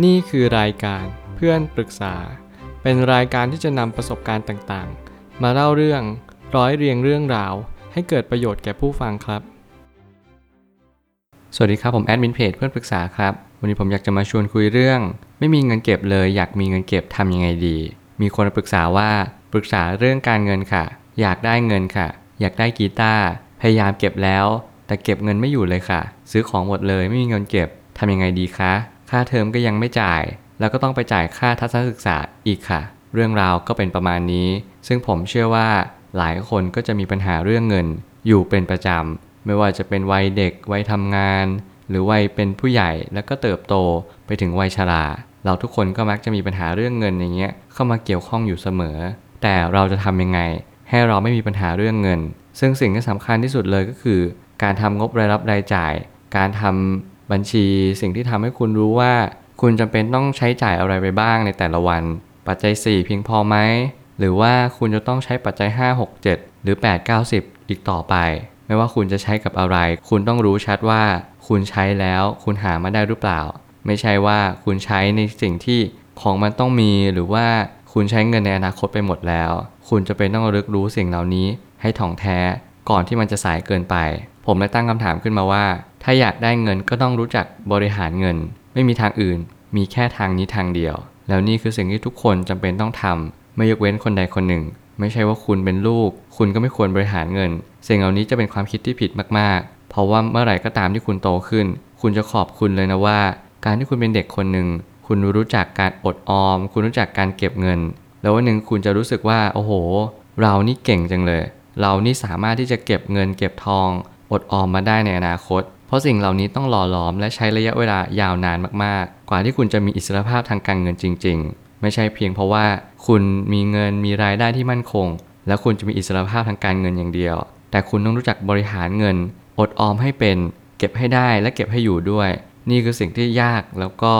นี่คือรายการเพื่อนปรึกษา เป็นรายการที่จะนำประสบการณ์ต่างๆ มาเล่าเรื่องร้อยเรียงเรื่องราว ให้เกิดประโยชน์แก่ผู้ฟังครับ สวัสดีครับผมแอดมินเพจเพื่อนปรึกษาครับ วันนี้ผมอยากจะมาชวนคุยเรื่อง ไม่มีเงินเก็บเลย อยากมีเงินเก็บทำยังไงดี มีคนปรึกษาว่าปรึกษาเรื่องการเงินค่ะ อยากได้เงินค่ะ อยากได้กีตาร์พยายามเก็บแล้ว แต่เก็บเงินไม่อยู่เลยค่ะ ซื้อของหมดเลยไม่มีเงินเก็บทำยังไงดีคะ ค่าเทอมก็ยังไม่จ่าย แล้วก็ต้องไปจ่ายค่าทัศนศึกษาอีกค่ะ เรื่องราวก็เป็นประมาณนี้ ซึ่งผมเชื่อว่าหลายคนก็จะมีปัญหาเรื่องเงิน อยู่เป็นประจำ ไม่ว่าจะเป็นวัยเด็ก วัยทำงาน หรือวัยเป็นผู้ใหญ่แล้วก็เติบโตไปถึงวัยชรา เราทุกคนก็มักจะมีปัญหาเรื่องเงินอย่างเงี้ยเข้ามาเกี่ยวข้องอยู่เสมอ แต่เราจะทำยังไง ให้เราไม่มีปัญหาเรื่องเงิน ซึ่งสิ่งที่สำคัญที่สุดเลยก็คือ การทำงบรายรับรายจ่าย การทำ บัญชีสิ่งที่ทำให้คุณรู้ว่า คุณจำเป็นต้องใช้จ่ายอะไรไปบ้างในแต่ละวัน ปัจจัย 4 เพียงพอไหม หรือว่าคุณจะต้องใช้ปัจจัย 5 6 7 หรือ 8 9 10 อีกต่อไป ไม่ว่าคุณจะใช้กับอะไร คุณต้องรู้ชัดว่า คุณใช้แล้วคุณหามาได้หรือเปล่า ไม่ใช่ว่าคุณใช้ในสิ่งที่ของมันต้องมีหรือว่าคุณใช้เงินในอนาคตไปหมดแล้ว คุณจะเป็นต้องรึกรู้สิ่งเหล่านี้ให้ถ่องแท้ก่อนที่มันจะสายเกินไป ผมเลยตั้งคำถามขึ้นมาว่า ถ้าอยากได้เงินก็ต้องรู้จักบริหารเงิน ไม่มีทางอื่น มีแค่ทางนี้ทางเดียว แล้วนี่คือสิ่งที่ทุกคนจำเป็นต้องทำไม่ยกเว้นคนใดคนหนึ่ง ไม่ใช่ว่าคุณเป็นลูก คุณก็ไม่ควรบริหารเงิน สิ่งเหล่านี้จะเป็นความคิดที่ผิดมากๆ เพราะว่าเมื่อไหร่ก็ตามที่คุณโตขึ้น คุณจะขอบคุณเลยนะว่า การที่คุณเป็นเด็กคนหนึ่งคุณรู้จักการอดออม คุณรู้จักการเก็บเงิน แล้ววันหนึ่งคุณจะรู้สึกว่าโอ้โห เรานี่เก่งจังเลย เรานี่สามารถที่จะเก็บเงินเก็บทอง อดออมมาได้ในอนาคต ราะสิ่งเหล่านี้ต้องหล่อหลอมและใช้ระยะเวลายาวนานมากๆ กว่าที่คุณจะมีอิสรภาพทางการเงินจริง ๆ ไม่ใช่เพียงเพราะว่าคุณมีเงินมีรายได้ที่มั่นคง แล้วคุณจะมีอิสรภาพทางการเงินอย่างเดียว แต่คุณต้องรู้จักบริหารเงิน อดออมให้เป็น เก็บให้ได้และเก็บให้อยู่ด้วย นี่คือสิ่งที่ยากแล้วก็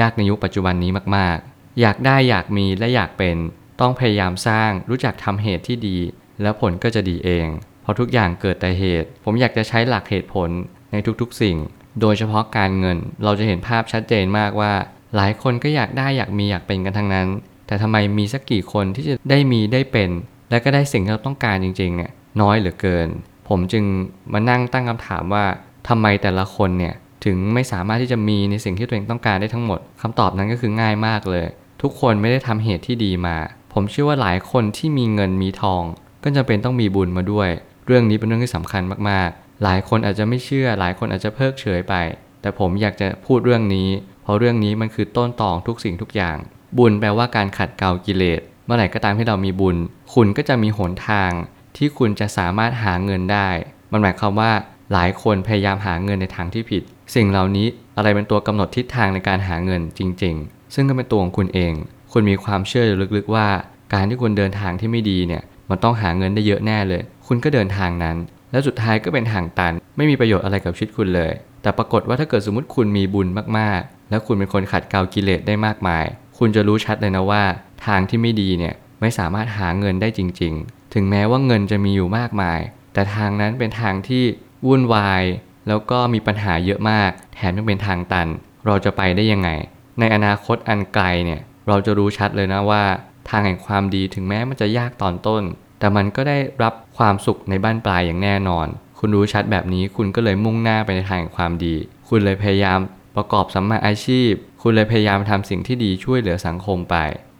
ยากในยุคปัจจุบันนี้มากๆ อยากได้อยากมีและอยากเป็น ต้องพยายามสร้างรู้จักทำเหตุที่ดี แล้วผลก็จะดีเอง เพราะทุกอย่างเกิดแต่เหตุ ผมอยากจะใช้หลักเหตุผล ในทุกๆสิ่ง โดยเฉพาะการเงิน เราจะเห็นภาพชัดเจนมากว่า หลายคนก็อยากได้อยากมีอยากเป็นกันทั้งนั้น แต่ทำไมมีสักกี่คนที่จะได้มีได้เป็น และก็ได้สิ่งที่เราต้องการจริงๆเนี่ยน้อยเหลือเกิน ผมจึงมานั่งตั้งคำถามว่าทำไมแต่ละคนเนี่ยถึงไม่สามารถที่จะมีในสิ่งที่ตัวเองต้องการได้ทั้งหมดคำตอบนั้นก็คือง่ายมากเลย ทุกคนไม่ได้ทำเหตุที่ดีมา ผมเชื่อว่าหลายคนที่มีเงินมีทอง ก็จำเป็นต้องมีบุญมาด้วย เรื่องนี้เป็นเรื่องที่สำคัญมากๆ หลายคนอาจจะไม่เชื่อ หลายคนอาจจะเพิกเฉยไป แต่ผมอยากจะพูดเรื่องนี้ เพราะเรื่องนี้มันคือต้นตอของทุกสิ่งทุกอย่าง บุญแปลว่าการขัดเกลากิเลส เมื่อไหร่ก็ตามที่เรามีบุญ คุณก็จะมีหนทาง ที่คุณจะสามารถหาเงินได้ มันหมายความว่าหลายคนพยายามหาเงินในทางที่ผิด สิ่งเหล่านี้อะไรเป็นตัวกำหนดทิศทางในการหาเงินจริง ๆ ซึ่งก็เป็นตัวของคุณเอง คุณมีความเชื่อลึกๆว่า การที่คุณเดินทางที่ไม่ดีเนี่ย มันต้องหาเงินได้เยอะแน่เลย คุณก็เดินทางนั้น แล้วสุดท้ายก็เป็นทางตัน ไม่มีประโยชน์อะไรกับชีวิตคุณเลย แต่ปรากฏว่าถ้าเกิดสมมติคุณมีบุญมากๆ แล้วคุณเป็นคนขัดเกลากิเลสได้มากมาย คุณจะรู้ชัดเลยนะว่า ทางที่ไม่ดีเนี่ยไม่สามารถหาเงินได้จริง ๆ ถึงแม้ว่าเงินจะมีอยู่มากมาย แต่ทางนั้นเป็นทางที่วุ่นวาย แล้วก็มีปัญหาเยอะมาก แถมยังเป็นทางตัน เราจะไปได้ยังไง ในอนาคตอันไกลเนี่ยเราจะรู้ชัดเลยนะว่า ทางแห่งความดีถึงแม้มันจะยากตอนต้น แต่มันก็ได้รับความสุขในบ้านปลายอย่างแน่นอน คุณรู้ชัดแบบนี้คุณก็เลยมุ่งหน้าไปในทางแห่งความดี คุณเลยพยายามประกอบสัมมาอาชีพ คุณเลยพยายามทำสิ่งที่ดีช่วยเหลือสังคมไป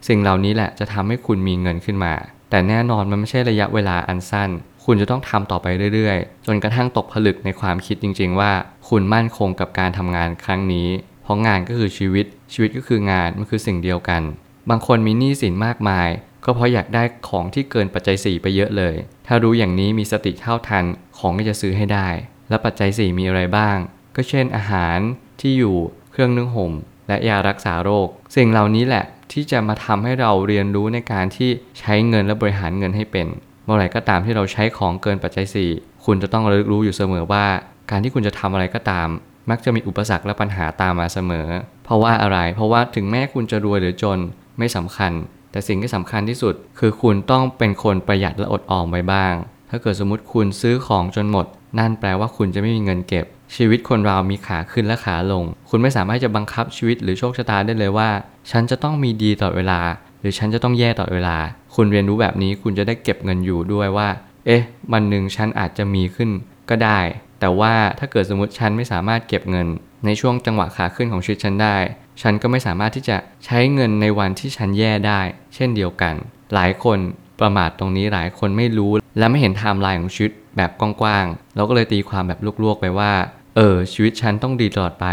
สิ่งเหล่านี้แหละจะทำให้คุณมีเงินขึ้นมา แต่แน่นอนมันไม่ใช่ระยะเวลาอันสั้น คุณจะต้องทำต่อไปเรื่อยๆ จนกระทั่งตกผลึกในความคิดจริง ๆ ว่า คุณมั่นคงกับการทำงานครั้งนี้ เพราะงานก็คือชีวิต ชีวิตก็คืองานมันคือสิ่งเดียวกัน บางคนมีหนี้สินมากมาย ก็เพราะอยากได้ของที่เกินปัจจัย 4 ไปเยอะเลย ถ้ารู้อย่างนี้มีสติเท่าทันของก็จะซื้อให้ได้ และปัจจัย 4 มีอะไรบ้าง ก็เช่นอาหารที่อยู่เครื่องนึ่งห่ม และยารักษาโรค สิ่งเหล่านี้แหละที่จะมาทำให้เราเรียนรู้ในการที่ใช้เงินและบริหารเงินให้เป็น เมื่อไหร่ก็ตามที่เราใช้ของเกินปัจจัย 4 คุณจะต้องระลึกรู้อยู่เสมอว่า การที่คุณจะทำอะไรก็ตาม มักจะมีอุปสรรคและปัญหาตามมาเสมอ เพราะว่าอะไร เพราะว่าถึงแม้คุณจะรวยหรือจนไม่สำคัญ แต่สิ่งที่สำคัญที่สุด คือคุณต้องเป็นคนประหยัดและอดออมไว้บ้าง ถ้าเกิดสมมติคุณซื้อของจนหมด นั่นแปลว่าคุณจะไม่มีเงินเก็บ ชีวิตคนเรามีขาขึ้นและขาลง คุณไม่สามารถจะบังคับชีวิตหรือโชคชะตาได้เลยว่า ฉันจะต้องมีดีตลอดเวลา หรือฉันจะต้องแย่ตลอดเวลา คุณเรียนรู้แบบนี้คุณจะได้เก็บเงินอยู่ด้วยว่า เอ๊ะวันหนึ่งฉันอาจจะมีขึ้นก็ได้ แต่ว่าถ้าเกิดสมมติฉันไม่สามารถเก็บเงิน ในช่วงจังหวะขาขึ้นของชีวิตฉันได้ ฉันก็ไม่สามารถที่จะใช้เงินในวันที่ฉันแย่ได้ เช่นเดียวกัน หลายคนประมาทตรงนี้หลายคนไม่รู้ และไม่เห็นไทม์ไลน์ของชีวิตแบบกว้างๆแล้วก็เลยตีความแบบลวกๆไปว่า เออ ชีวิตฉันต้องดีตลอดไป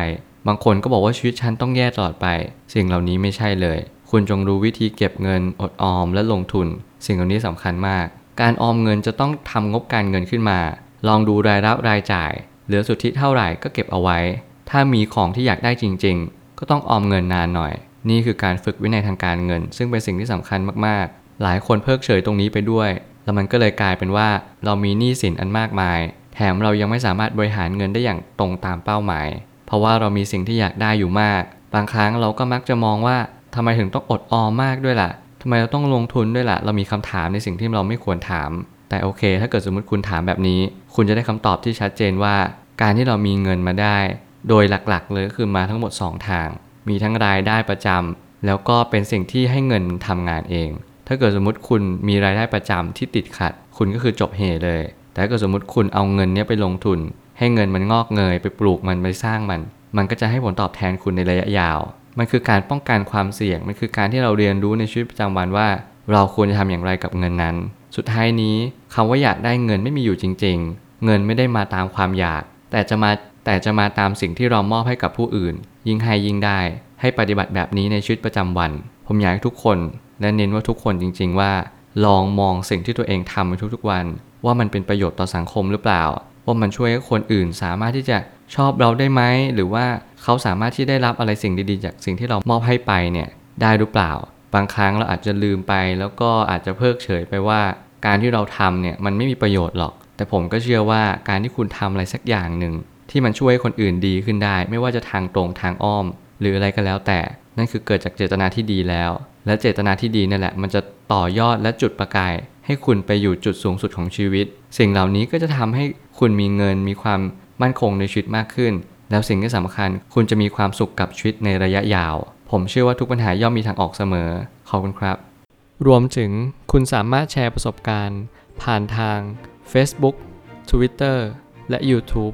บางคนก็บอกว่าชีวิตฉันต้องแย่ตลอดไป สิ่งเหล่านี้ไม่ใช่เลย คุณจงรู้วิธีเก็บเงินอดออมและลงทุน สิ่งเหล่านี้สำคัญมาก การออมเงินจะต้องทำงบการเงินขึ้นมา ลองดูรายรับรายจ่าย เหลือสุทธิเท่าไหร่ก็เก็บเอาไว้ ถ้ามีของที่อยากได้จริง ๆ ก็ต้องออมเงินนานหน่อย นี่คือการฝึกวินัยทางการเงิน ซึ่งเป็นสิ่งที่สำคัญมากๆ หลายคนเพิกเฉยตรงนี้ไปด้วย แล้วมันก็เลยกลายเป็นว่าเรามีหนี้สินอันมากมาย แถมเรายังไม่สามารถบริหารเงินได้อย่างตรงตามเป้าหมาย เพราะว่าเรามีสิ่งที่อยากได้อยู่มาก บางครั้งเราก็มักจะมองว่าทำไมถึงต้องอดออมมากด้วยล่ะทำไมเราต้องลงทุนด้วยล่ะ เรามีคำถามในสิ่งที่เราไม่ควรถาม แต่โอเค ถ้าเกิดสมมติคุณถามแบบนี้ คุณจะได้คำตอบที่ชัดเจนว่า การที่เรามีเงินมาได้ โดยหลักๆ เลยก็คือมาทั้งหมด 2 ทาง มีทั้งรายได้ประจำแล้วก็เป็นสิ่งที่ให้เงินทำงานเอง ถ้าเกิดสมมติคุณมีรายได้ประจำที่ติดขัด คุณก็คือจบเหเลย แต่ถ้าเกิดสมมติคุณเอาเงินเนี้ยไปลงทุน ให้เงินมันงอกเงยไปปลูกมันไปสร้างมัน มันก็จะให้ผลตอบแทนคุณในระยะยาว มันคือการป้องกันความเสี่ยง มันคือการที่เราเรียนรู้ในชีวิตประจำวันว่า เราควรจะทำอย่างไรกับเงินนั้น สุดท้ายนี้คำว่าอยากได้เงินไม่มีอยู่จริง ๆ เงินไม่ได้มาตามความอยาก แต่จะมา แต่จะมาตามสิ่งที่เรามอบให้กับผู้อื่น ยิ่งให้ยิ่งได้ ให้ปฏิบัติแบบนี้ในชีวิตประจำวัน ผมอยากให้ทุกคน และเน้นว่าทุกคนจริง ๆ ว่า ลองมองสิ่งที่ตัวเองทำในทุกๆวัน ว่ามันเป็นประโยชน์ต่อสังคมหรือเปล่า ว่ามันช่วยให้คนอื่นสามารถที่จะชอบเราได้ไหมหรือว่าเขาสามารถที่ได้รับอะไรสิ่งดีๆ จากสิ่งที่เรามอบให้ไปเนี่ยได้หรือเปล่า บางครั้งเราอาจจะลืมไป แล้วก็อาจจะเพิกเฉยไปว่า การที่เราทำเนี่ยมันไม่มีประโยชน์หรอก แต่ผมก็เชื่อว่าการที่คุณทำอะไรสักอย่างหนึ่ง ที่มันช่วยให้คนอื่นดีขึ้นได้ ไม่ว่าจะทางตรงทางอ้อม หรืออะไรก็แล้วแต่ นั่นคือเกิดจากเจตนาที่ดีแล้ว และเจตนาที่ดีนั่นแหละ มันจะต่อยอดและจุดประกาย ให้คุณไปอยู่จุดสูงสุดของชีวิต สิ่งเหล่านี้ก็จะทำให้คุณมีเงินมีความมั่นคงในชีวิตมากขึ้น แล้วสิ่งที่สำคัญ คุณจะมีความสุขกับชีวิตในระยะยาว ผมเชื่อว่าทุกปัญหาย่อมมีทางออกเสมอขอบคุณครับ รวมถึงคุณสามารถแชร์ประสบการณ์ ผ่านทาง Facebook Twitter และ YouTube